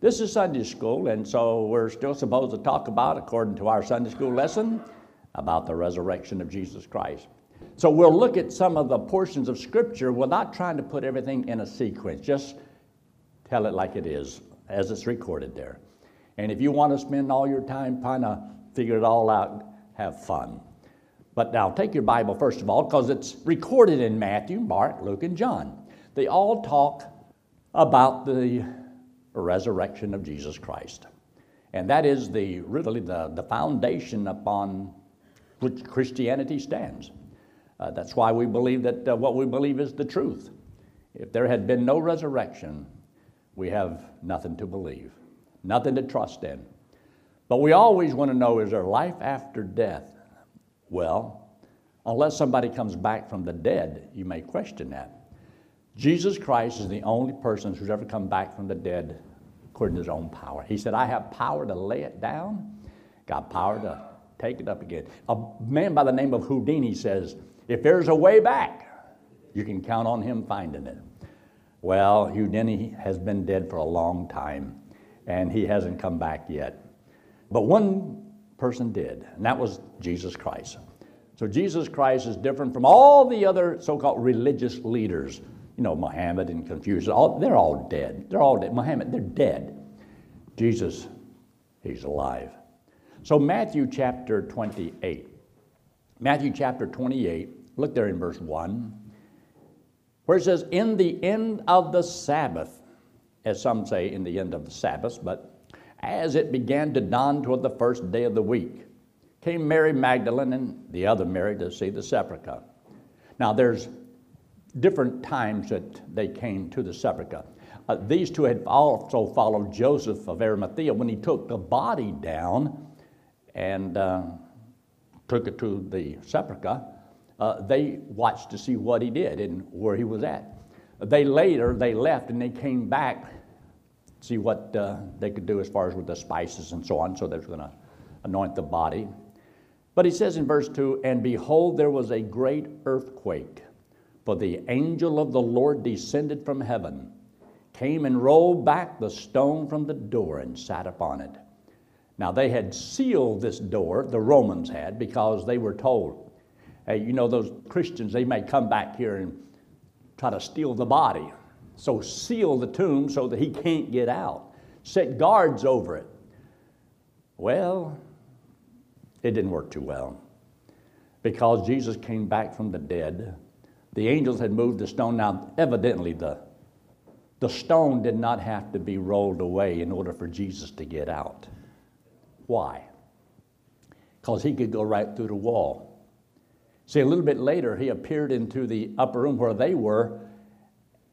This is Sunday school, and so we're still supposed to talk about, according to our Sunday school lesson, about the resurrection of Jesus Christ. So we'll look at some of the portions of Scripture without trying to put everything in a sequence. Just tell it like it is, as it's recorded there. And if you want to spend all your time trying to figure it all out, have fun. But now take your Bible first of all, because it's recorded in Matthew, Mark, Luke, and John. They all talk about the resurrection of Jesus Christ. And that is the really the, the foundation upon which Christianity stands. Uh, that's why we believe that uh, what we believe is the truth. If there had been no resurrection, we have nothing to believe, nothing to trust in. But we always want to know is there life after death? Well, unless somebody comes back from the dead, you may question that. Jesus Christ is the only person who's ever come back from the dead according to his own power. He said, I have power to lay it down, got power to take it up again. A man by the name of Houdini says, if there's a way back, you can count on him finding it. Well, Houdini has been dead for a long time, and he hasn't come back yet. But one person did, and that was Jesus Christ. So Jesus Christ is different from all the other so called religious leaders. You know, Muhammad and Confucius, all, they're all dead. They're all dead. Muhammad, they're dead. Jesus, he's alive. So, Matthew chapter 28. Matthew chapter 28, look there in verse 1, where it says, In the end of the Sabbath, as some say, in the end of the Sabbath, but as it began to dawn toward the first day of the week, came Mary Magdalene and the other Mary to see the sepulchre. Now, there's different times that they came to the sepulchre. Uh, these two had also followed Joseph of Arimathea when he took the body down and uh, took it to the sepulchre. Uh, they watched to see what he did and where he was at. They later they left and they came back to see what uh, they could do as far as with the spices and so on. So they're going to anoint the body. But he says in verse 2 And behold, there was a great earthquake, for the angel of the Lord descended from heaven, came and rolled back the stone from the door and sat upon it. Now they had sealed this door, the Romans had, because they were told, hey, you know, those Christians, they may come back here and try to steal the body. So seal the tomb so that he can't get out. Set guards over it. Well, it didn't work too well because Jesus came back from the dead. The angels had moved the stone. Now, evidently, the, the stone did not have to be rolled away in order for Jesus to get out. Why? Because he could go right through the wall. See, a little bit later, he appeared into the upper room where they were,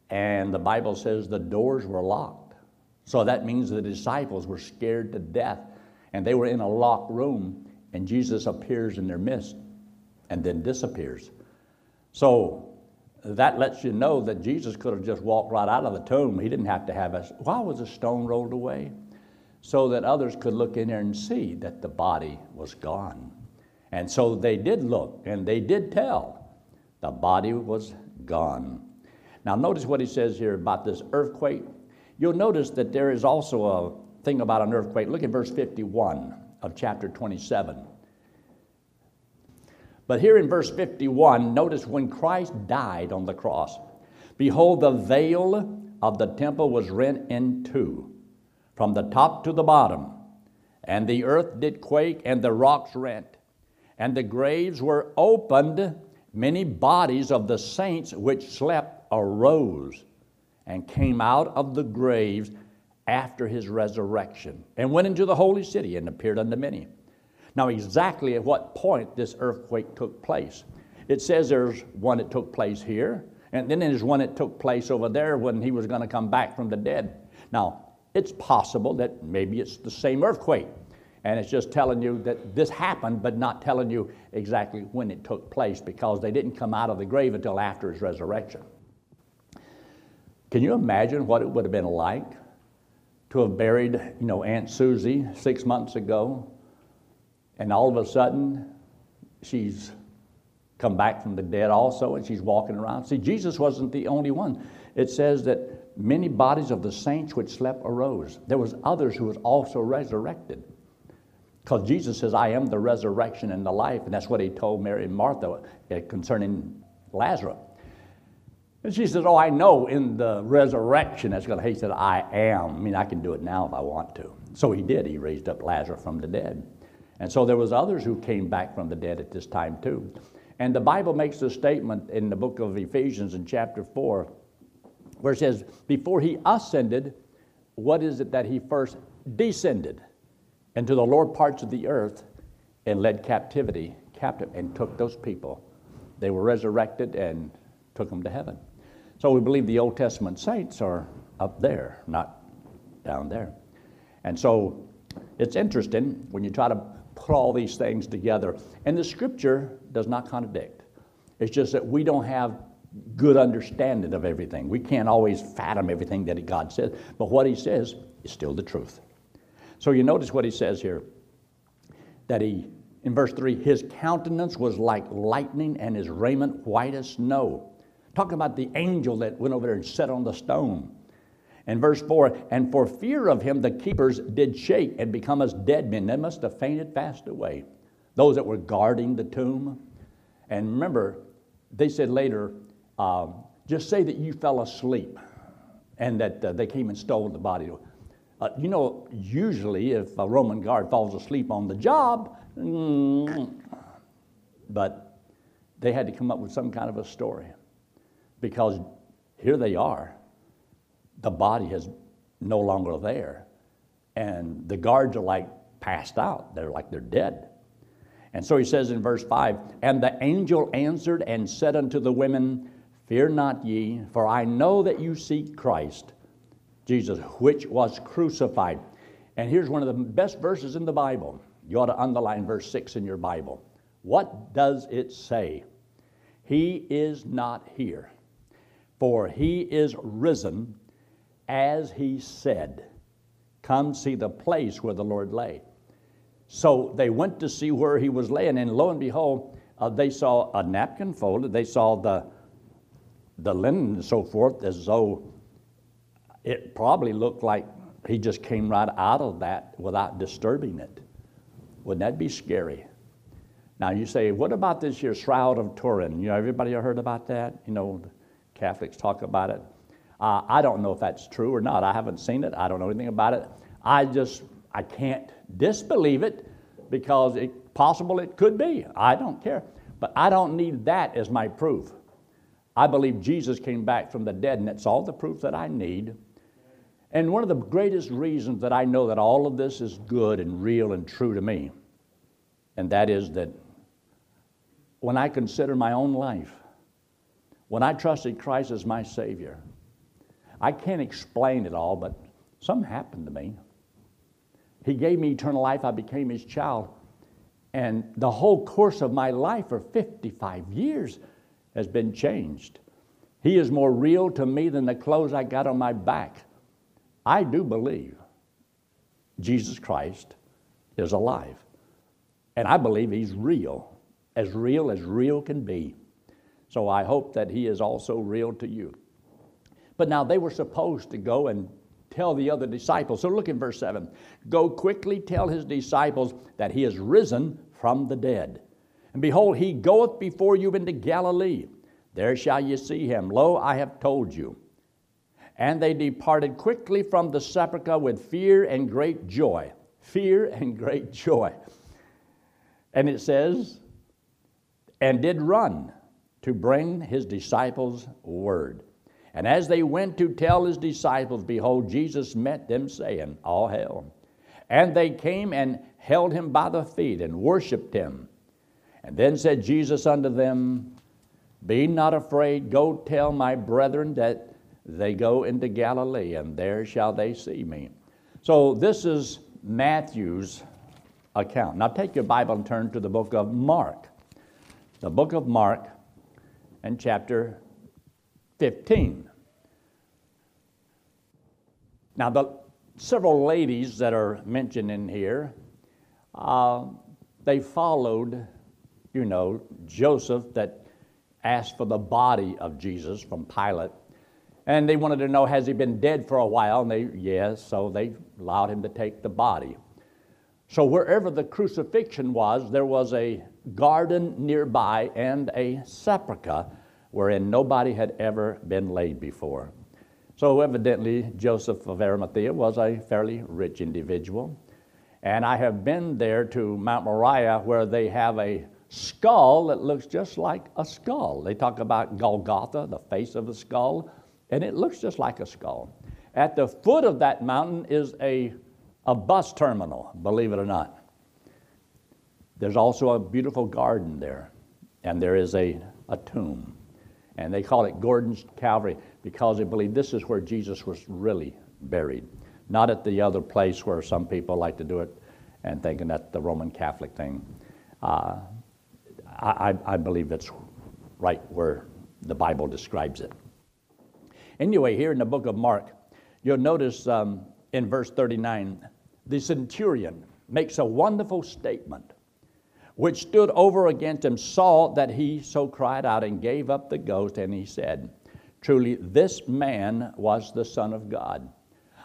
and the Bible says the doors were locked. So that means the disciples were scared to death, and they were in a locked room and Jesus appears in their midst and then disappears. So that lets you know that Jesus could have just walked right out of the tomb. He didn't have to have us. Why was the stone rolled away? So that others could look in there and see that the body was gone. And so they did look and they did tell the body was gone. Now, notice what he says here about this earthquake. You'll notice that there is also a thing about an earthquake. Look at verse 51 of chapter 27. But here in verse 51, notice when Christ died on the cross, behold, the veil of the temple was rent in two, from the top to the bottom, and the earth did quake, and the rocks rent, and the graves were opened. Many bodies of the saints which slept arose and came out of the graves after his resurrection and went into the holy city and appeared unto many. Now, exactly at what point this earthquake took place. It says there's one that took place here, and then there's one that took place over there when he was going to come back from the dead. Now, it's possible that maybe it's the same earthquake, and it's just telling you that this happened, but not telling you exactly when it took place because they didn't come out of the grave until after his resurrection. Can you imagine what it would have been like to have buried, you know, Aunt Susie six months ago, and all of a sudden she's come back from the dead also, and she's walking around. See, Jesus wasn't the only one. it says that many bodies of the saints which slept arose. There was others who was also resurrected. Because Jesus says, I am the resurrection and the life. And that's what he told Mary and Martha uh, concerning Lazarus. And she says, Oh, I know in the resurrection that's going to, he said, I am. I mean, I can do it now if I want to. So he did. He raised up Lazarus from the dead. And so there was others who came back from the dead at this time too. And the Bible makes a statement in the book of Ephesians in chapter 4 where it says, Before he ascended, what is it that he first descended into the lower parts of the earth and led captivity captive and took those people? They were resurrected and took them to heaven. So we believe the Old Testament saints are up there, not down there. And so it's interesting when you try to put all these things together. And the scripture does not contradict. It's just that we don't have good understanding of everything. We can't always fathom everything that God says, but what He says is still the truth. So you notice what He says here that He, in verse 3, His countenance was like lightning and His raiment white as snow. Talking about the angel that went over there and sat on the stone. And verse 4 And for fear of him, the keepers did shake and become as dead men. They must have fainted fast away. Those that were guarding the tomb. And remember, they said later, uh, just say that you fell asleep and that uh, they came and stole the body. Uh, you know, usually if a Roman guard falls asleep on the job, mm, but they had to come up with some kind of a story because here they are the body is no longer there. And the guards are like passed out. They're like they're dead. And so he says in verse 5 And the angel answered and said unto the women, Fear not ye, for I know that you seek Christ, Jesus, which was crucified. And here's one of the best verses in the Bible. You ought to underline verse 6 in your Bible. What does it say? He is not here, for he is risen as he said. Come see the place where the Lord lay. So they went to see where he was laying, and lo and behold, uh, they saw a napkin folded. They saw the, the linen and so forth, as though it probably looked like he just came right out of that without disturbing it. Wouldn't that be scary? Now you say, what about this here Shroud of Turin? You know, everybody heard about that? You know, Catholics talk about it. Uh, I don't know if that's true or not. I haven't seen it. I don't know anything about it. I just I can't disbelieve it because it's possible it could be. I don't care. But I don't need that as my proof. I believe Jesus came back from the dead, and that's all the proof that I need. And one of the greatest reasons that I know that all of this is good and real and true to me, and that is that when I consider my own life, when I trusted Christ as my Savior, I can't explain it all, but something happened to me. He gave me eternal life. I became his child. And the whole course of my life for 55 years has been changed. He is more real to me than the clothes I got on my back. I do believe Jesus Christ is alive. And I believe he's real, as real as real can be. So I hope that he is also real to you. But now they were supposed to go and tell the other disciples. So look in verse 7. Go quickly tell his disciples that he is risen from the dead. And behold, he goeth before you into Galilee. There shall ye see him. Lo, I have told you. And they departed quickly from the sepulchre with fear and great joy. Fear and great joy. And it says, and did run to bring his disciples word. And as they went to tell his disciples, behold, Jesus met them, saying, All hail. And they came and held him by the feet and worshiped him. And then said Jesus unto them, Be not afraid, go tell my brethren that they go into Galilee, and there shall they see me. So this is Matthew's account. Now take your Bible and turn to the book of Mark. The book of Mark and chapter 15. Now, the several ladies that are mentioned in here, uh, they followed, you know, Joseph that asked for the body of Jesus from Pilate. And they wanted to know, has he been dead for a while? And they, yes, so they allowed him to take the body. So wherever the crucifixion was, there was a garden nearby and a sepulchre wherein nobody had ever been laid before. So evidently, Joseph of Arimathea was a fairly rich individual. And I have been there to Mount Moriah where they have a skull that looks just like a skull. They talk about Golgotha, the face of the skull, and it looks just like a skull. At the foot of that mountain is a, a bus terminal, believe it or not. There's also a beautiful garden there, and there is a, a tomb. And they call it Gordon's Calvary because they believe this is where Jesus was really buried, not at the other place where some people like to do it and thinking that the Roman Catholic thing. Uh, I, I believe it's right where the Bible describes it. Anyway, here in the book of Mark, you'll notice um, in verse 39, the centurion makes a wonderful statement which stood over against him, saw that he so cried out and gave up the ghost, and he said, Truly, this man was the Son of God.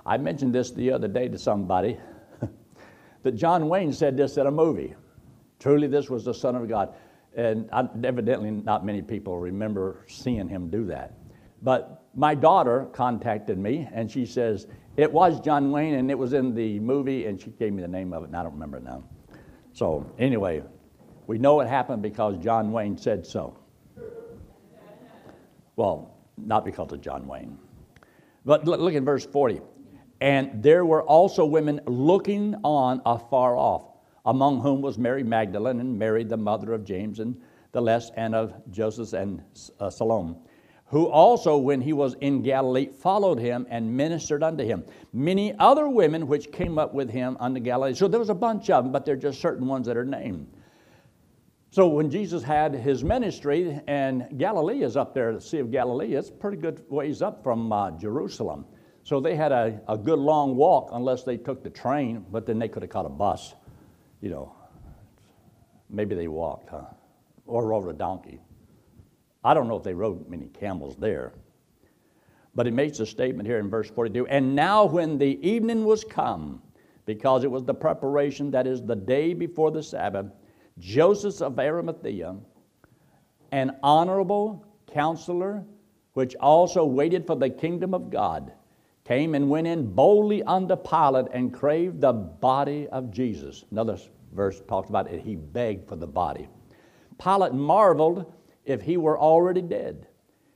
I mentioned this the other day to somebody that John Wayne said this in a movie. Truly, this was the Son of God. And evidently, not many people remember seeing him do that. But my daughter contacted me and she says, It was John Wayne and it was in the movie, and she gave me the name of it, and I don't remember it now. So, anyway, we know it happened because John Wayne said so. Well, not because of John Wayne. But look, look at verse 40. And there were also women looking on afar off, among whom was Mary Magdalene and Mary, the mother of James and the less, and of Joseph and uh, Salome, who also, when he was in Galilee, followed him and ministered unto him. Many other women which came up with him unto Galilee. So there was a bunch of them, but they're just certain ones that are named. So when Jesus had his ministry, and Galilee is up there, the Sea of Galilee, it's pretty good ways up from uh, Jerusalem. So they had a, a good long walk unless they took the train, but then they could have caught a bus. You know, maybe they walked, huh? Or rode a donkey. I don't know if they rode many camels there. But it makes a statement here in verse 42 And now, when the evening was come, because it was the preparation, that is the day before the Sabbath, Joseph of Arimathea, an honorable counselor, which also waited for the kingdom of God, came and went in boldly unto Pilate and craved the body of Jesus. Another verse talks about it, he begged for the body. Pilate marveled if he were already dead.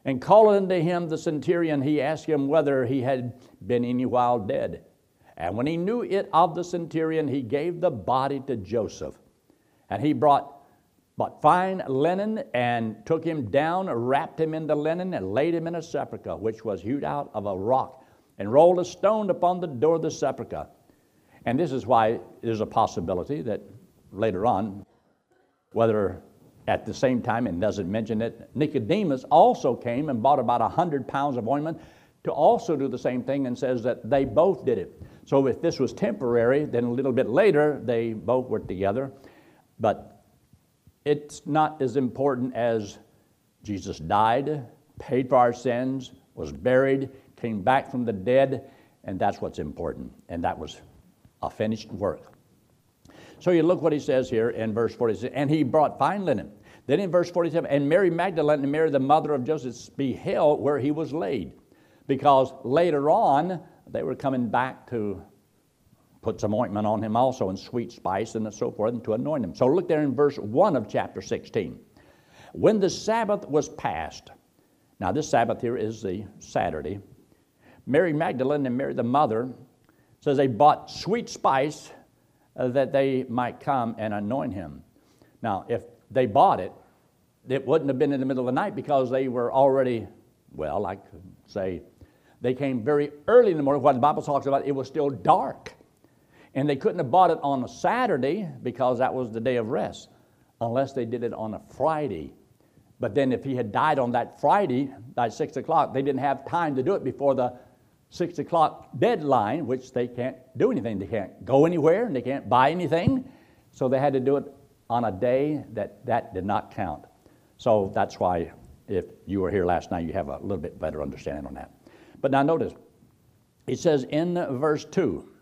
And calling unto him the centurion, he asked him whether he had been any while dead. And when he knew it of the centurion, he gave the body to Joseph. And he brought but fine linen and took him down, wrapped him in the linen, and laid him in a sepulchre, which was hewed out of a rock, and rolled a stone upon the door of the sepulchre. And this is why there's a possibility that later on, whether at the same time, and doesn't mention it, Nicodemus also came and bought about a hundred pounds of ointment to also do the same thing and says that they both did it. So if this was temporary, then a little bit later they both were together. But it's not as important as Jesus died, paid for our sins, was buried, came back from the dead, and that's what's important. And that was a finished work. So you look what he says here in verse 46 and he brought fine linen. Then in verse 47, and Mary Magdalene and Mary, the mother of Joseph, beheld where he was laid. Because later on, they were coming back to put some ointment on him also and sweet spice and so forth and to anoint him. So look there in verse 1 of chapter 16. When the Sabbath was past, now this Sabbath here is the Saturday, Mary Magdalene and Mary the mother says they bought sweet spice uh, that they might come and anoint him. Now, if they bought it, it wouldn't have been in the middle of the night because they were already, well, I could say, they came very early in the morning. What the Bible talks about, it was still dark. And they couldn't have bought it on a Saturday because that was the day of rest, unless they did it on a Friday. But then if he had died on that Friday by 6 o'clock, they didn't have time to do it before the 6 o'clock deadline, which they can't do anything. They can't go anywhere and they can't buy anything. So they had to do it on a day that that did not count. So that's why if you were here last night, you have a little bit better understanding on that. But now notice, it says in verse 2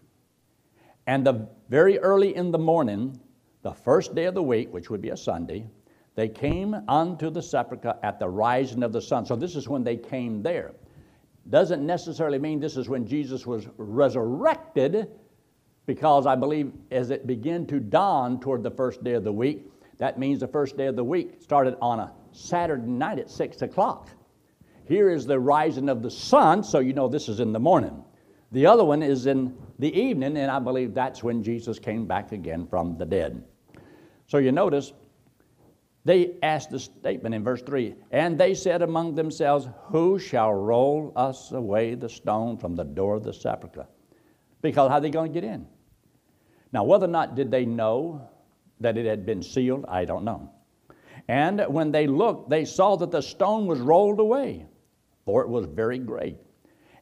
And the very early in the morning, the first day of the week, which would be a Sunday, they came unto the sepulchre at the rising of the sun. So this is when they came there. Doesn't necessarily mean this is when Jesus was resurrected, because I believe as it began to dawn toward the first day of the week, that means the first day of the week started on a Saturday night at 6 o'clock. Here is the rising of the sun, so you know this is in the morning. The other one is in the evening, and I believe that's when Jesus came back again from the dead. So you notice they asked the statement in verse 3 And they said among themselves, Who shall roll us away the stone from the door of the sepulchre? Because how are they going to get in? Now, whether or not did they know that it had been sealed, I don't know. And when they looked, they saw that the stone was rolled away, for it was very great.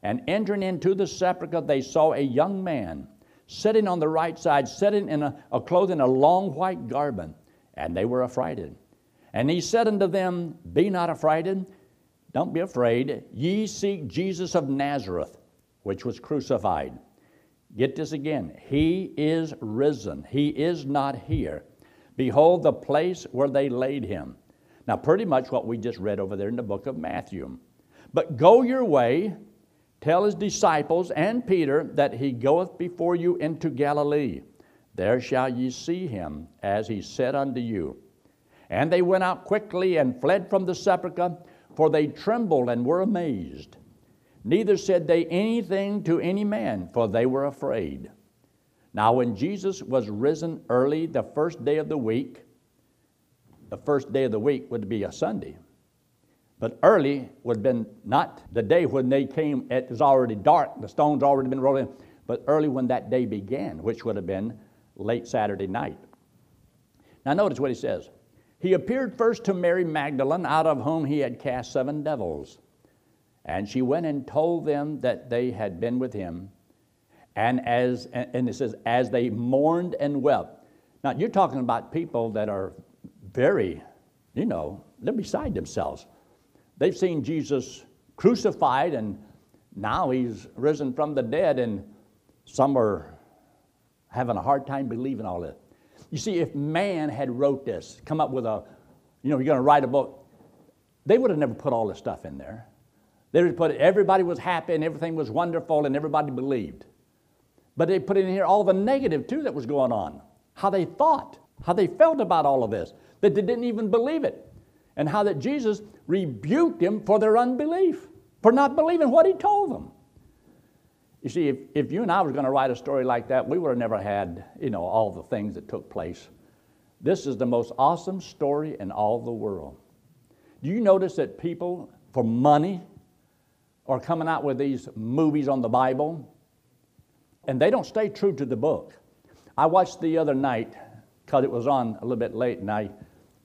And entering into the sepulchre, they saw a young man sitting on the right side, sitting in a, a clothed in a long white garment, and they were affrighted. And he said unto them, Be not affrighted, don't be afraid. Ye seek Jesus of Nazareth, which was crucified. Get this again. He is risen. He is not here. Behold, the place where they laid him. Now, pretty much what we just read over there in the book of Matthew. But go your way, tell his disciples and Peter that he goeth before you into Galilee. There shall ye see him, as he said unto you. And they went out quickly and fled from the sepulchre, for they trembled and were amazed. Neither said they anything to any man, for they were afraid. Now, when Jesus was risen early the first day of the week, the first day of the week would be a Sunday. But early would have been not the day when they came, it was already dark, the stones already been rolled in, but early when that day began, which would have been late Saturday night. Now, notice what he says. He appeared first to Mary Magdalene, out of whom he had cast seven devils. And she went and told them that they had been with him. And as and it says, as they mourned and wept. Now you're talking about people that are very, you know, they're beside themselves. They've seen Jesus crucified and now he's risen from the dead, and some are having a hard time believing all this. You see, if man had wrote this, come up with a, you know, you're going to write a book, they would have never put all this stuff in there. They would put everybody was happy and everything was wonderful and everybody believed. But they put in here all the negative too that was going on. How they thought, how they felt about all of this, that they didn't even believe it. And how that Jesus rebuked them for their unbelief, for not believing what he told them. You see, if, if you and I was going to write a story like that, we would have never had, you know, all the things that took place. This is the most awesome story in all the world. Do you notice that people, for money, are coming out with these movies on the Bible? and they don't stay true to the book. I watched the other night because it was on a little bit late, and I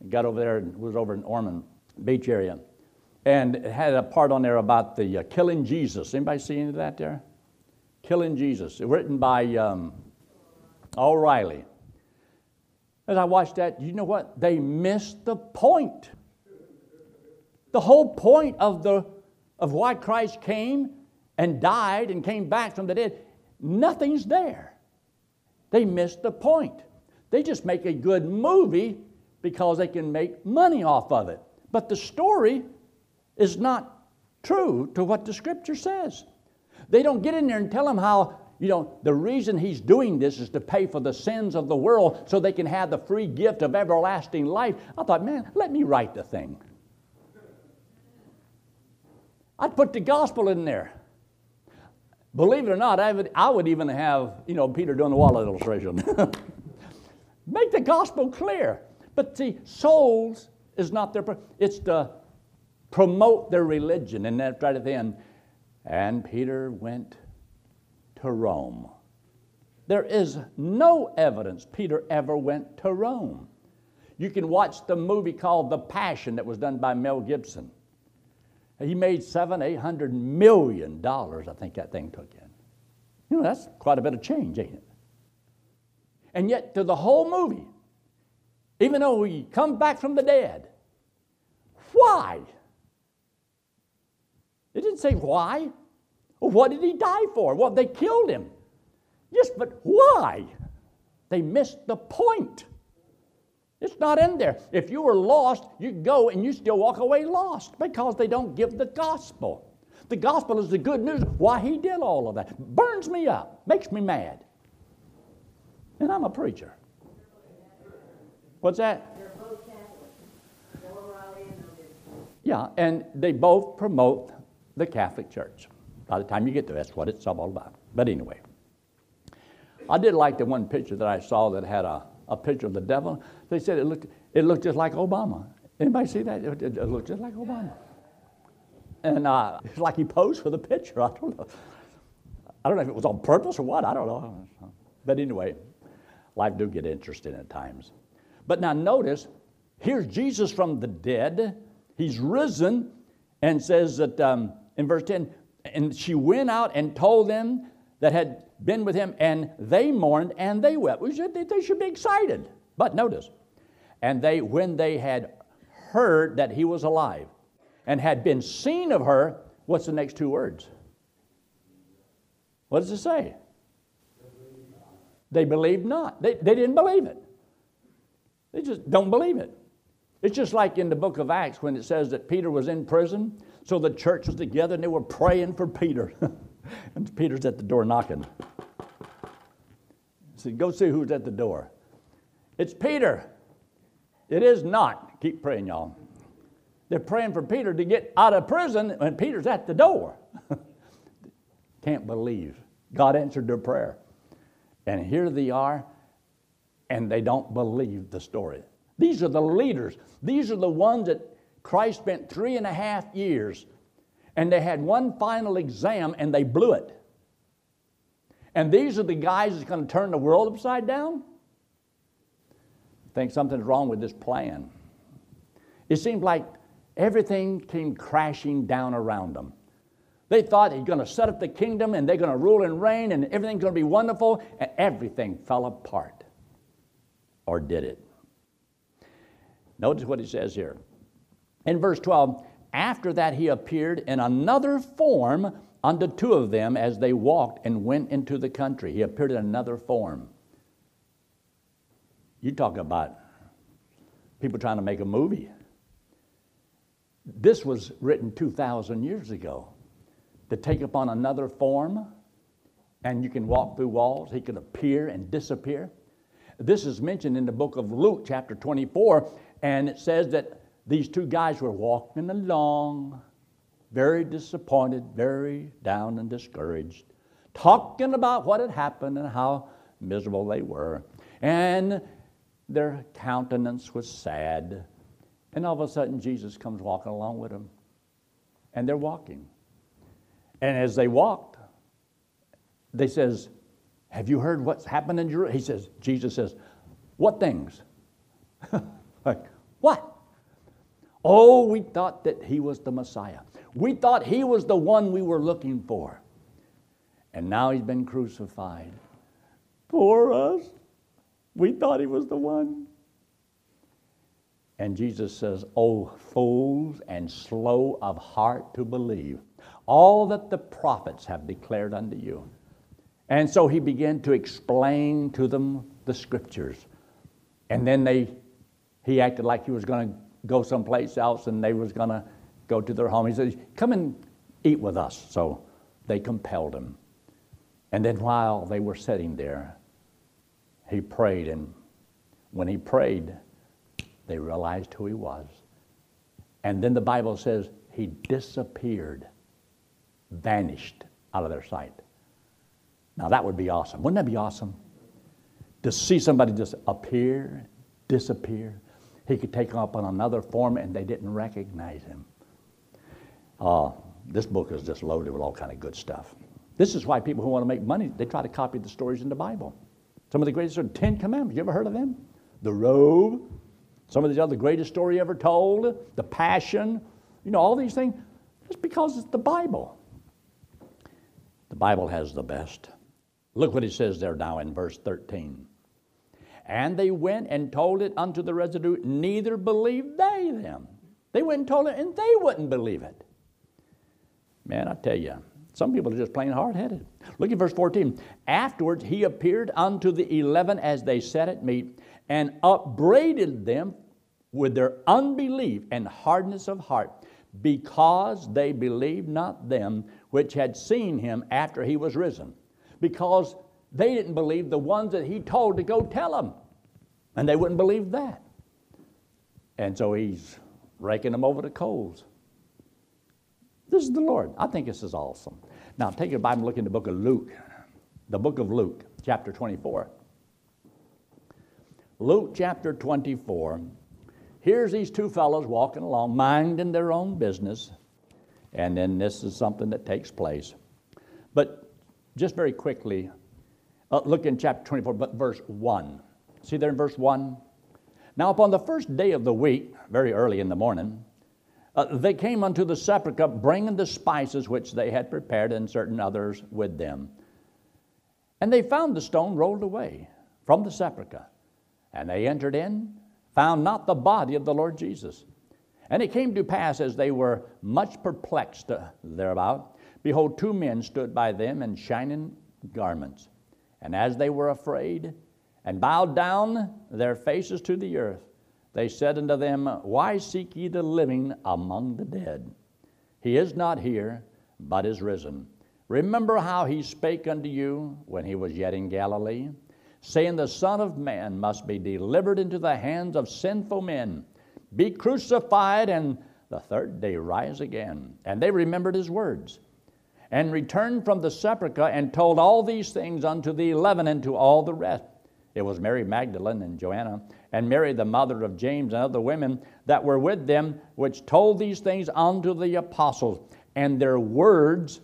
got over there and was over in Ormond Beach area, and it had a part on there about the uh, killing Jesus. Anybody see any of that there? Killing Jesus, written by um, O'Reilly. As I watched that, you know what? They missed the point. The whole point of the of why Christ came and died and came back from the dead nothing's there. They missed the point. They just make a good movie because they can make money off of it. But the story is not true to what the scripture says. They don't get in there and tell him how, you know, the reason he's doing this is to pay for the sins of the world so they can have the free gift of everlasting life. I thought, man, let me write the thing. I'd put the gospel in there. Believe it or not, I would, I would even have, you know, Peter doing the wallet illustration. Make the gospel clear. But see, souls is not their, it's to promote their religion. And that's right at the end. And Peter went to Rome. There is no evidence Peter ever went to Rome. You can watch the movie called The Passion that was done by Mel Gibson. He made seven, eight hundred million dollars, I think that thing took in. You know, that's quite a bit of change, ain't it? And yet, to the whole movie, even though he come back from the dead, why? It didn't say why. What did he die for? Well, they killed him. Yes, but why? They missed the point. It's not in there. If you were lost, you go and you still walk away lost because they don't give the gospel. The gospel is the good news why he did all of that. Burns me up, makes me mad. And I'm a preacher. What's that? Yeah, and they both promote the Catholic Church. By the time you get there, that's what it's all about. But anyway, I did like the one picture that I saw that had a, a picture of the devil. They said it looked, it looked just like Obama. Anybody see that? It, it, it looked just like Obama. And uh, it's like he posed for the picture. I don't know. I don't know if it was on purpose or what. I don't know. But anyway, life do get interesting at times. But now notice, here's Jesus from the dead. He's risen and says that um, in verse 10, and she went out and told them that had been with him, and they mourned and they wept. We should, they should be excited. But notice, and they, when they had heard that he was alive and had been seen of her, what's the next two words? What does it say? They believed not. They, they didn't believe it. They just don't believe it. It's just like in the book of Acts when it says that Peter was in prison, so the church was together and they were praying for Peter. and Peter's at the door knocking. He said, Go see who's at the door. It's Peter. It is not. Keep praying, y'all. They're praying for Peter to get out of prison when Peter's at the door. Can't believe. God answered their prayer. And here they are, and they don't believe the story. These are the leaders. These are the ones that Christ spent three and a half years, and they had one final exam and they blew it. And these are the guys that's going to turn the world upside down? I think something's wrong with this plan. It seemed like everything came crashing down around them. They thought he's going to set up the kingdom and they're going to rule and reign and everything's going to be wonderful, and everything fell apart. Or did it? Notice what he says here. In verse 12, after that he appeared in another form unto two of them as they walked and went into the country. He appeared in another form. You talk about people trying to make a movie. This was written 2,000 years ago. To take upon another form, and you can walk through walls, he could appear and disappear. This is mentioned in the book of Luke, chapter 24, and it says that these two guys were walking along, very disappointed, very down and discouraged, talking about what had happened and how miserable they were. And their countenance was sad. And all of a sudden, Jesus comes walking along with them. And they're walking. And as they walked, they says, Have you heard what's happened in Jerusalem? He says, Jesus says, What things? like, what? Oh, we thought that he was the Messiah. We thought he was the one we were looking for. And now he's been crucified. For us. We thought he was the one. And Jesus says, Oh, fools and slow of heart to believe all that the prophets have declared unto you. And so he began to explain to them the scriptures. And then they, he acted like he was going to go someplace else and they was going to go to their home. He said, Come and eat with us. So they compelled him. And then while they were sitting there, he prayed. And when he prayed, they realized who he was. And then the Bible says he disappeared, vanished out of their sight. Now that would be awesome. Wouldn't that be awesome? To see somebody just appear, disappear. He could take up on another form and they didn't recognize him. Uh, this book is just loaded with all kind of good stuff. This is why people who want to make money, they try to copy the stories in the Bible. Some of the greatest are Ten Commandments. You ever heard of them? The robe, some of these other greatest story ever told, the passion, you know, all these things. Just because it's the Bible. The Bible has the best. Look what he says there now in verse 13. And they went and told it unto the residue, neither believed they them. They went and told it, and they wouldn't believe it. Man, I tell you, Some people are just plain hard headed. Look at verse 14. Afterwards, he appeared unto the eleven as they sat at meat and upbraided them with their unbelief and hardness of heart because they believed not them which had seen him after he was risen. Because they didn't believe the ones that he told to go tell them. And they wouldn't believe that. And so he's raking them over the coals. This is the Lord. I think this is awesome. Now, take your Bible and look in the book of Luke, the book of Luke, chapter 24. Luke chapter 24. Here's these two fellows walking along, minding their own business, and then this is something that takes place. But just very quickly, uh, look in chapter 24, but verse 1. See there in verse 1? Now, upon the first day of the week, very early in the morning, uh, they came unto the sepulchre, bringing the spices which they had prepared, and certain others with them. And they found the stone rolled away from the sepulchre. And they entered in, found not the body of the Lord Jesus. And it came to pass, as they were much perplexed thereabout, behold, two men stood by them in shining garments. And as they were afraid, and bowed down their faces to the earth, they said unto them, Why seek ye the living among the dead? He is not here, but is risen. Remember how he spake unto you when he was yet in Galilee, saying, The Son of Man must be delivered into the hands of sinful men, be crucified, and the third day rise again. And they remembered his words, and returned from the sepulchre, and told all these things unto the eleven and to all the rest. It was Mary Magdalene and Joanna, and Mary the mother of James, and other women that were with them, which told these things unto the apostles. And their words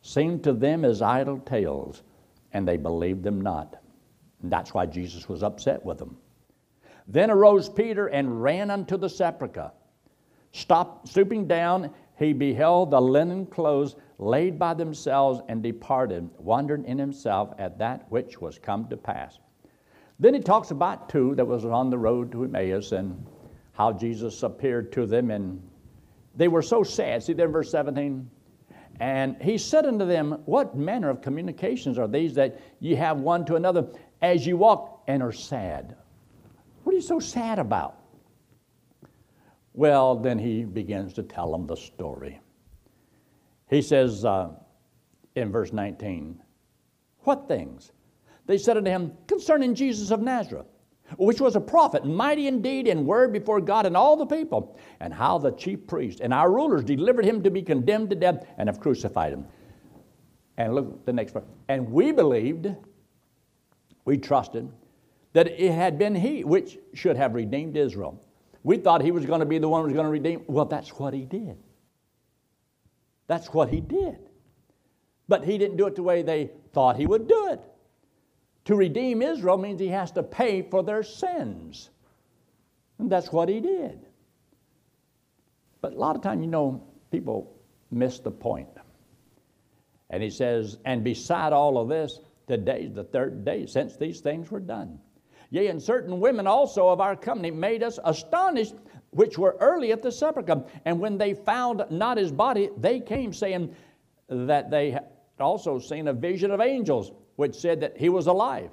seemed to them as idle tales, and they believed them not. And that's why Jesus was upset with them. Then arose Peter and ran unto the sepulchre. Stop, stooping down, he beheld the linen clothes laid by themselves and departed, wondering in himself at that which was come to pass. Then he talks about two that was on the road to Emmaus and how Jesus appeared to them, and they were so sad. See there in verse 17? And he said unto them, What manner of communications are these that ye have one to another as you walk and are sad? What are you so sad about? Well, then he begins to tell them the story. He says uh, in verse 19, What things? They said unto him, Concerning Jesus of Nazareth, which was a prophet, mighty indeed in word before God and all the people, and how the chief priests and our rulers delivered him to be condemned to death and have crucified him. And look at the next part. And we believed, we trusted, that it had been he which should have redeemed Israel. We thought he was going to be the one who was going to redeem. Well, that's what he did. That's what he did. But he didn't do it the way they thought he would do it. To redeem Israel means he has to pay for their sins. And that's what he did. But a lot of time, you know, people miss the point. And he says, And beside all of this, today is the third day since these things were done. Yea, and certain women also of our company made us astonished, which were early at the sepulchre. And when they found not his body, they came saying that they had also seen a vision of angels which said that he was alive.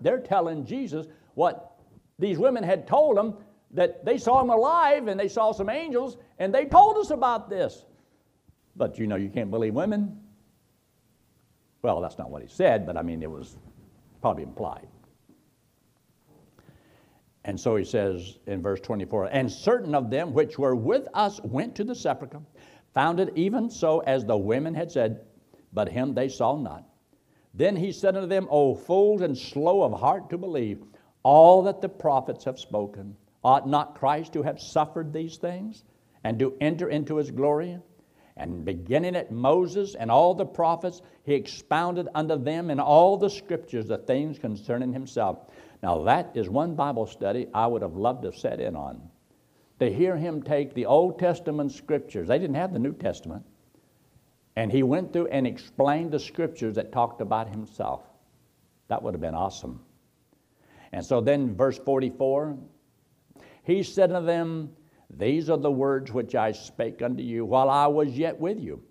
They're telling Jesus what these women had told him that they saw him alive and they saw some angels and they told us about this. But you know, you can't believe women. Well, that's not what he said, but I mean, it was probably implied. And so he says in verse 24, and certain of them which were with us went to the sepulchre, found it even so as the women had said, but him they saw not. Then he said unto them, O fools and slow of heart to believe all that the prophets have spoken. Ought not Christ to have suffered these things and to enter into his glory? And beginning at Moses and all the prophets, he expounded unto them in all the scriptures the things concerning himself. Now, that is one Bible study I would have loved to have sat in on. To hear him take the Old Testament scriptures, they didn't have the New Testament and he went through and explained the scriptures that talked about himself. That would have been awesome. And so then, verse 44 He said unto them, These are the words which I spake unto you while I was yet with you,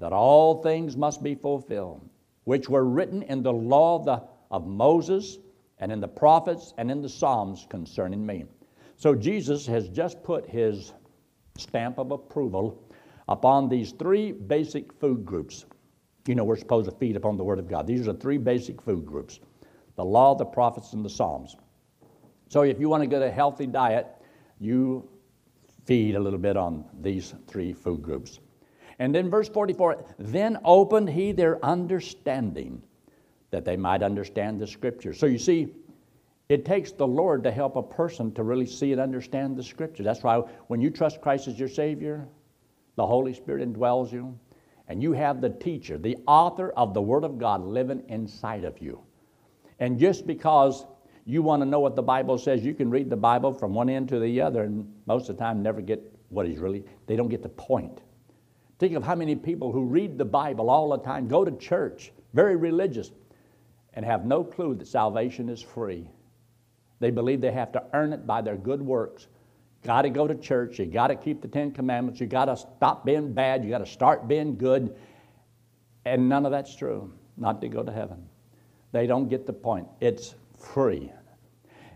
that all things must be fulfilled, which were written in the law of, the, of Moses and in the prophets and in the Psalms concerning me. So Jesus has just put his stamp of approval upon these three basic food groups. You know, we're supposed to feed upon the Word of God. These are the three basic food groups the law, the prophets, and the Psalms. So if you want to get a healthy diet, you feed a little bit on these three food groups. And then verse 44 then opened he their understanding that they might understand the scripture. So you see, it takes the Lord to help a person to really see and understand the scripture. That's why when you trust Christ as your Savior, the Holy Spirit indwells you, and you have the teacher, the author of the Word of God living inside of you. And just because you want to know what the Bible says, you can read the Bible from one end to the other, and most of the time never get what is really, they don't get the point. Think of how many people who read the Bible all the time, go to church, very religious, and have no clue that salvation is free. They believe they have to earn it by their good works. Got to go to church. You got to keep the Ten Commandments. You got to stop being bad. You got to start being good. And none of that's true. Not to go to heaven. They don't get the point. It's free.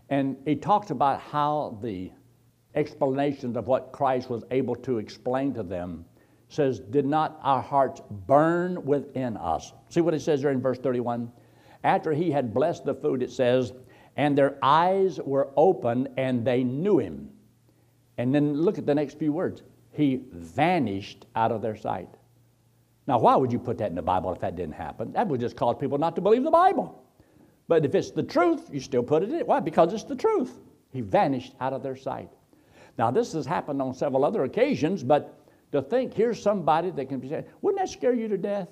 And he talks about how the explanations of what Christ was able to explain to them says, Did not our hearts burn within us? See what it says there in verse 31? After he had blessed the food, it says, And their eyes were open and they knew him. And then look at the next few words. He vanished out of their sight. Now, why would you put that in the Bible if that didn't happen? That would just cause people not to believe the Bible. But if it's the truth, you still put it in. Why? Because it's the truth. He vanished out of their sight. Now, this has happened on several other occasions, but to think here's somebody that can be said, wouldn't that scare you to death?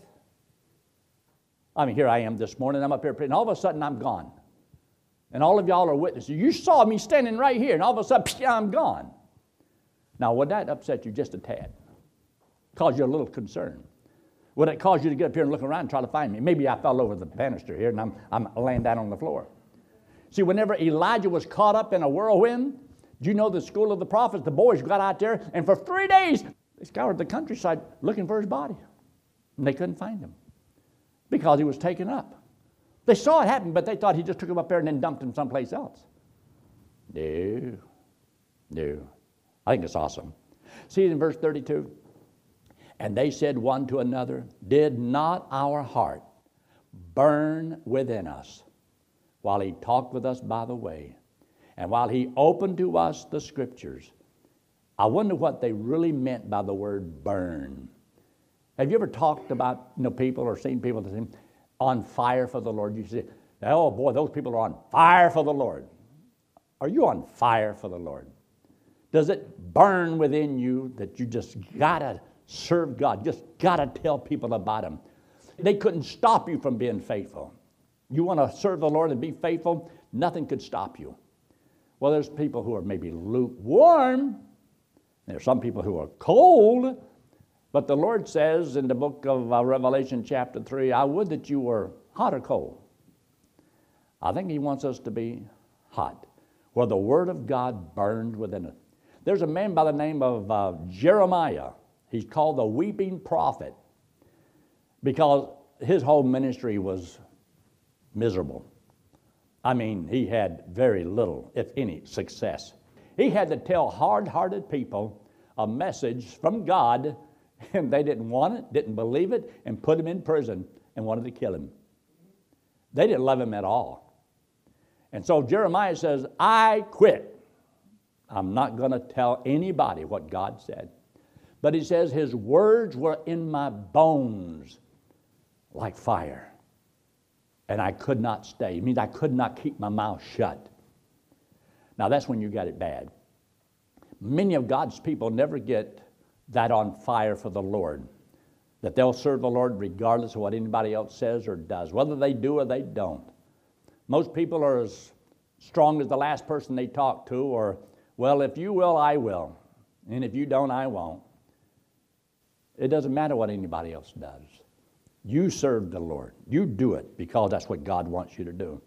I mean, here I am this morning, I'm up here praying, and all of a sudden I'm gone. And all of y'all are witnesses. You saw me standing right here, and all of a sudden, psh, I'm gone. Now, would that upset you just a tad? Cause you a little concern? Would it cause you to get up here and look around and try to find me? Maybe I fell over the banister here and I'm, I'm laying down on the floor. See, whenever Elijah was caught up in a whirlwind, do you know the school of the prophets? The boys got out there and for three days they scoured the countryside looking for his body. And they couldn't find him because he was taken up. They saw it happen, but they thought he just took him up there and then dumped him someplace else. No, no. I think it's awesome. See in verse 32? And they said one to another, Did not our heart burn within us while he talked with us by the way, and while he opened to us the scriptures? I wonder what they really meant by the word burn. Have you ever talked about you know, people or seen people that seem on fire for the Lord? You say, oh boy, those people are on fire for the Lord. Are you on fire for the Lord? Does it burn within you that you just gotta serve God. Just got to tell people about Him. They couldn't stop you from being faithful. You want to serve the Lord and be faithful, nothing could stop you. Well, there's people who are maybe lukewarm. There's some people who are cold. But the Lord says in the book of uh, Revelation, chapter 3, I would that you were hot or cold. I think He wants us to be hot, where the Word of God burned within us. There's a man by the name of uh, Jeremiah He's called the weeping prophet because his whole ministry was miserable. I mean, he had very little, if any, success. He had to tell hard hearted people a message from God, and they didn't want it, didn't believe it, and put him in prison and wanted to kill him. They didn't love him at all. And so Jeremiah says, I quit. I'm not going to tell anybody what God said. But he says, His words were in my bones like fire. And I could not stay. It means I could not keep my mouth shut. Now that's when you got it bad. Many of God's people never get that on fire for the Lord, that they'll serve the Lord regardless of what anybody else says or does, whether they do or they don't. Most people are as strong as the last person they talk to, or, well, if you will, I will. And if you don't, I won't. It doesn't matter what anybody else does. You serve the Lord. You do it because that's what God wants you to do.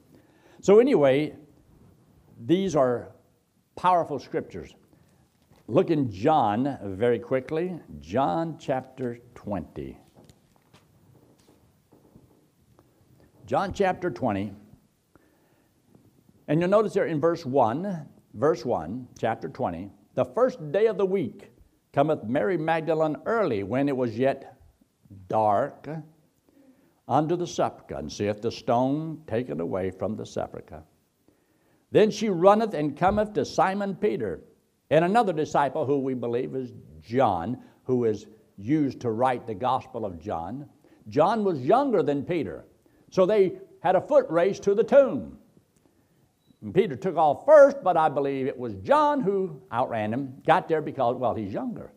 So, anyway, these are powerful scriptures. Look in John very quickly, John chapter 20. John chapter 20. And you'll notice there in verse 1, verse 1, chapter 20, the first day of the week, cometh Mary Magdalene early when it was yet dark unto the sepulchre, and seeth the stone taken away from the sepulchre. Then she runneth and cometh to Simon Peter and another disciple who we believe is John, who is used to write the Gospel of John. John was younger than Peter, so they had a foot race to the tomb. Peter took off first, but I believe it was John who outran him, got there because, well, he's younger.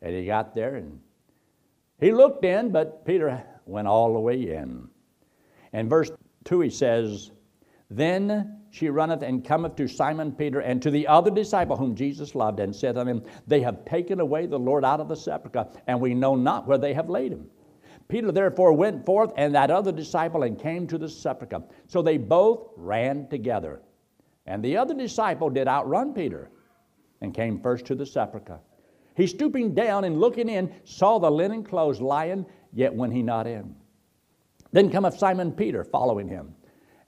And he got there and he looked in, but Peter went all the way in. And verse 2 he says, Then she runneth and cometh to Simon Peter and to the other disciple whom Jesus loved, and said unto him, They have taken away the Lord out of the sepulchre, and we know not where they have laid him. Peter therefore went forth and that other disciple and came to the sepulchre. So they both ran together. And the other disciple did outrun Peter and came first to the sepulchre. He stooping down and looking in saw the linen clothes lying, yet went he not in. Then cometh Simon Peter following him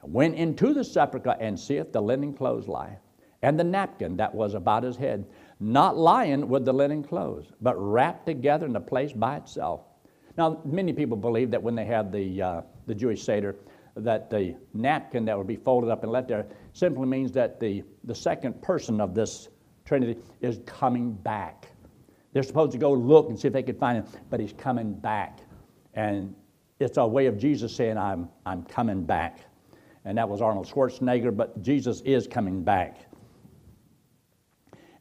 went into the sepulchre and seeth the linen clothes lie, and the napkin that was about his head, not lying with the linen clothes, but wrapped together in a place by itself. Now, many people believe that when they have the, uh, the Jewish Seder, that the napkin that would be folded up and left there simply means that the, the second person of this Trinity is coming back. They're supposed to go look and see if they could find him, but he's coming back. And it's a way of Jesus saying, I'm, I'm coming back and that was Arnold Schwarzenegger, but Jesus is coming back.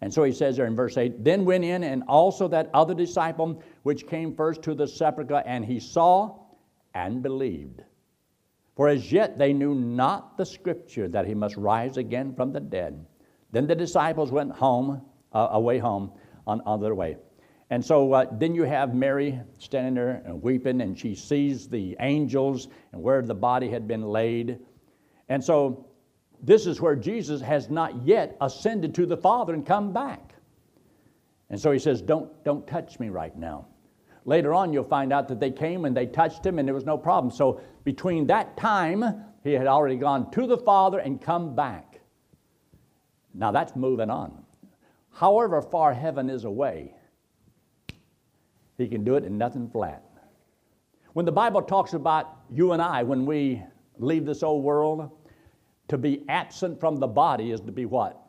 And so he says there in verse 8, Then went in and also that other disciple which came first to the sepulchre, and he saw and believed. For as yet they knew not the scripture that he must rise again from the dead. Then the disciples went home, uh, away home, on, on their way. And so uh, then you have Mary standing there and weeping, and she sees the angels and where the body had been laid. And so this is where Jesus has not yet ascended to the Father and come back. And so he says, Don't, don't touch me right now. Later on, you'll find out that they came and they touched him and there was no problem. So between that time, he had already gone to the Father and come back. Now that's moving on. However far heaven is away, he can do it in nothing flat. When the Bible talks about you and I, when we leave this old world. To be absent from the body is to be what?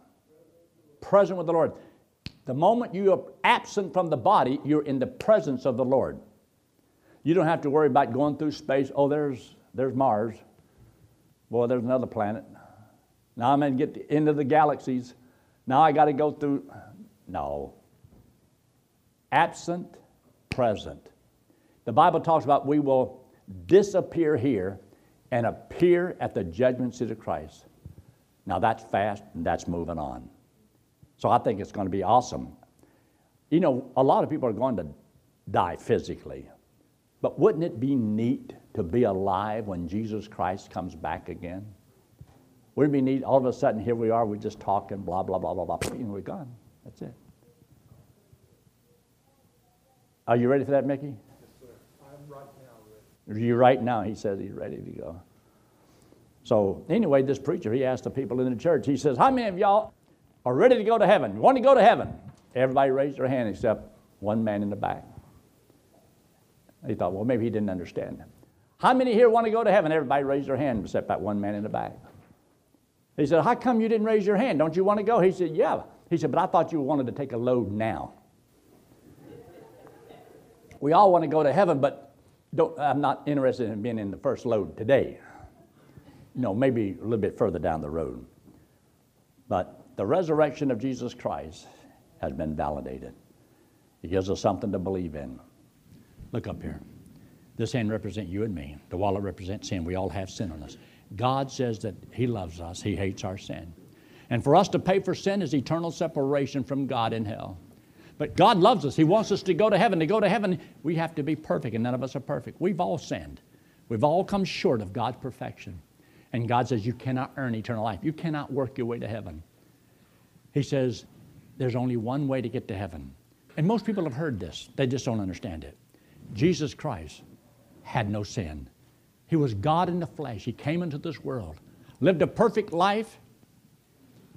Present with the Lord. The moment you are absent from the body, you're in the presence of the Lord. You don't have to worry about going through space. Oh, there's, there's Mars. Boy, there's another planet. Now I'm going to get into the galaxies. Now I got to go through. No. Absent, present. The Bible talks about we will disappear here and appear at the judgment seat of Christ. Now that's fast and that's moving on. So I think it's going to be awesome. You know, a lot of people are going to die physically, but wouldn't it be neat to be alive when Jesus Christ comes back again? Wouldn't it be neat? All of a sudden, here we are, we're just talking, blah, blah, blah, blah, blah, and we're gone. That's it. Are you ready for that, Mickey? Yes, sir. I'm right you right now, he says he's ready to go. So, anyway, this preacher, he asked the people in the church, he says, How many of y'all are ready to go to heaven? Want to go to heaven? Everybody raised their hand except one man in the back. He thought, well, maybe he didn't understand. How many here want to go to heaven? Everybody raised their hand except that one man in the back. He said, How come you didn't raise your hand? Don't you want to go? He said, Yeah. He said, But I thought you wanted to take a load now. we all want to go to heaven, but don't, I'm not interested in being in the first load today. No, maybe a little bit further down the road. But the resurrection of Jesus Christ has been validated. It gives us something to believe in. Look up here. This hand represents you and me. The wallet represents sin. We all have sin on us. God says that He loves us, He hates our sin. And for us to pay for sin is eternal separation from God in hell. But God loves us. He wants us to go to heaven. To go to heaven, we have to be perfect, and none of us are perfect. We've all sinned. We've all come short of God's perfection. And God says, You cannot earn eternal life. You cannot work your way to heaven. He says, There's only one way to get to heaven. And most people have heard this, they just don't understand it. Jesus Christ had no sin, He was God in the flesh. He came into this world, lived a perfect life,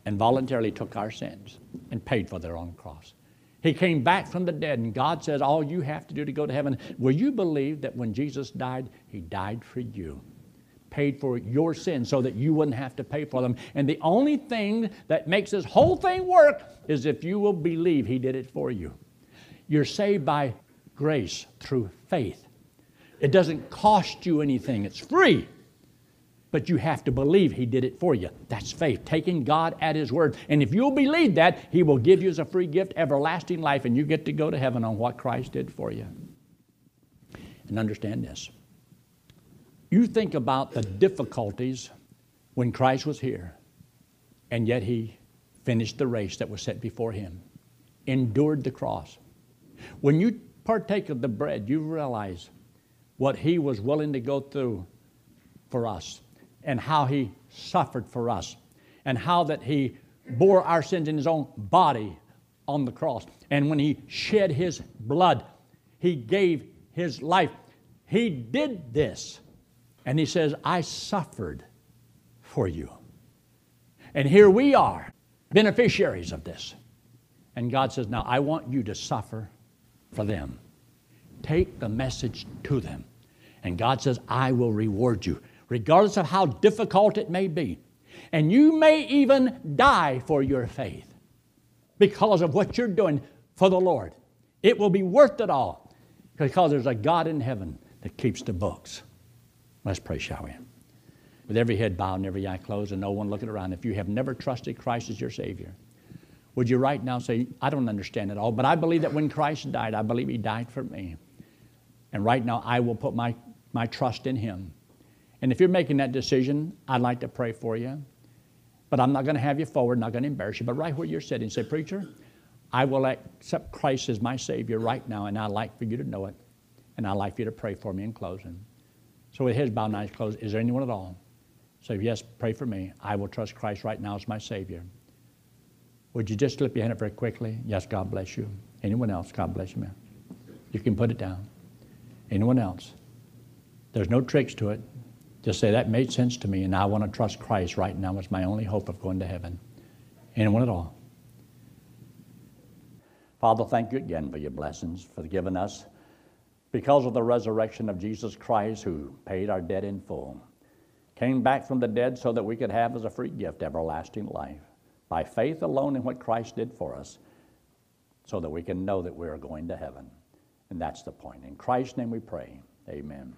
and voluntarily took our sins and paid for their own cross. He came back from the dead, and God says, All you have to do to go to heaven. Will you believe that when Jesus died, He died for you? Paid for your sins so that you wouldn't have to pay for them. And the only thing that makes this whole thing work is if you will believe He did it for you. You're saved by grace through faith. It doesn't cost you anything, it's free. But you have to believe He did it for you. That's faith, taking God at His word. And if you'll believe that, He will give you as a free gift everlasting life, and you get to go to heaven on what Christ did for you. And understand this you think about the difficulties when Christ was here, and yet He finished the race that was set before Him, endured the cross. When you partake of the bread, you realize what He was willing to go through for us and how He suffered for us and how that He bore our sins in His own body on the cross. And when He shed His blood, He gave His life. He did this. And He says, I suffered for you. And here we are, beneficiaries of this. And God says, Now I want you to suffer for them. Take the message to them. And God says, I will reward you, regardless of how difficult it may be. And you may even die for your faith because of what you're doing for the Lord. It will be worth it all because there's a God in heaven that keeps the books. Let's pray, shall we? With every head bowed and every eye closed and no one looking around, if you have never trusted Christ as your Savior, would you right now say, I don't understand it all, but I believe that when Christ died, I believe He died for me. And right now, I will put my, my trust in Him. And if you're making that decision, I'd like to pray for you. But I'm not going to have you forward, not going to embarrass you. But right where you're sitting, say, Preacher, I will accept Christ as my Savior right now, and I'd like for you to know it. And I'd like for you to pray for me in closing. So with heads bowed and eyes closed, is there anyone at all? Say, yes, pray for me. I will trust Christ right now as my Savior. Would you just slip your hand up very quickly? Yes, God bless you. Anyone else? God bless you, man. You can put it down. Anyone else? There's no tricks to it. Just say, that made sense to me, and I want to trust Christ right now as my only hope of going to heaven. Anyone at all? Father, thank you again for your blessings, for giving us, because of the resurrection of Jesus Christ, who paid our debt in full, came back from the dead so that we could have as a free gift everlasting life, by faith alone in what Christ did for us, so that we can know that we are going to heaven. And that's the point. In Christ's name we pray. Amen.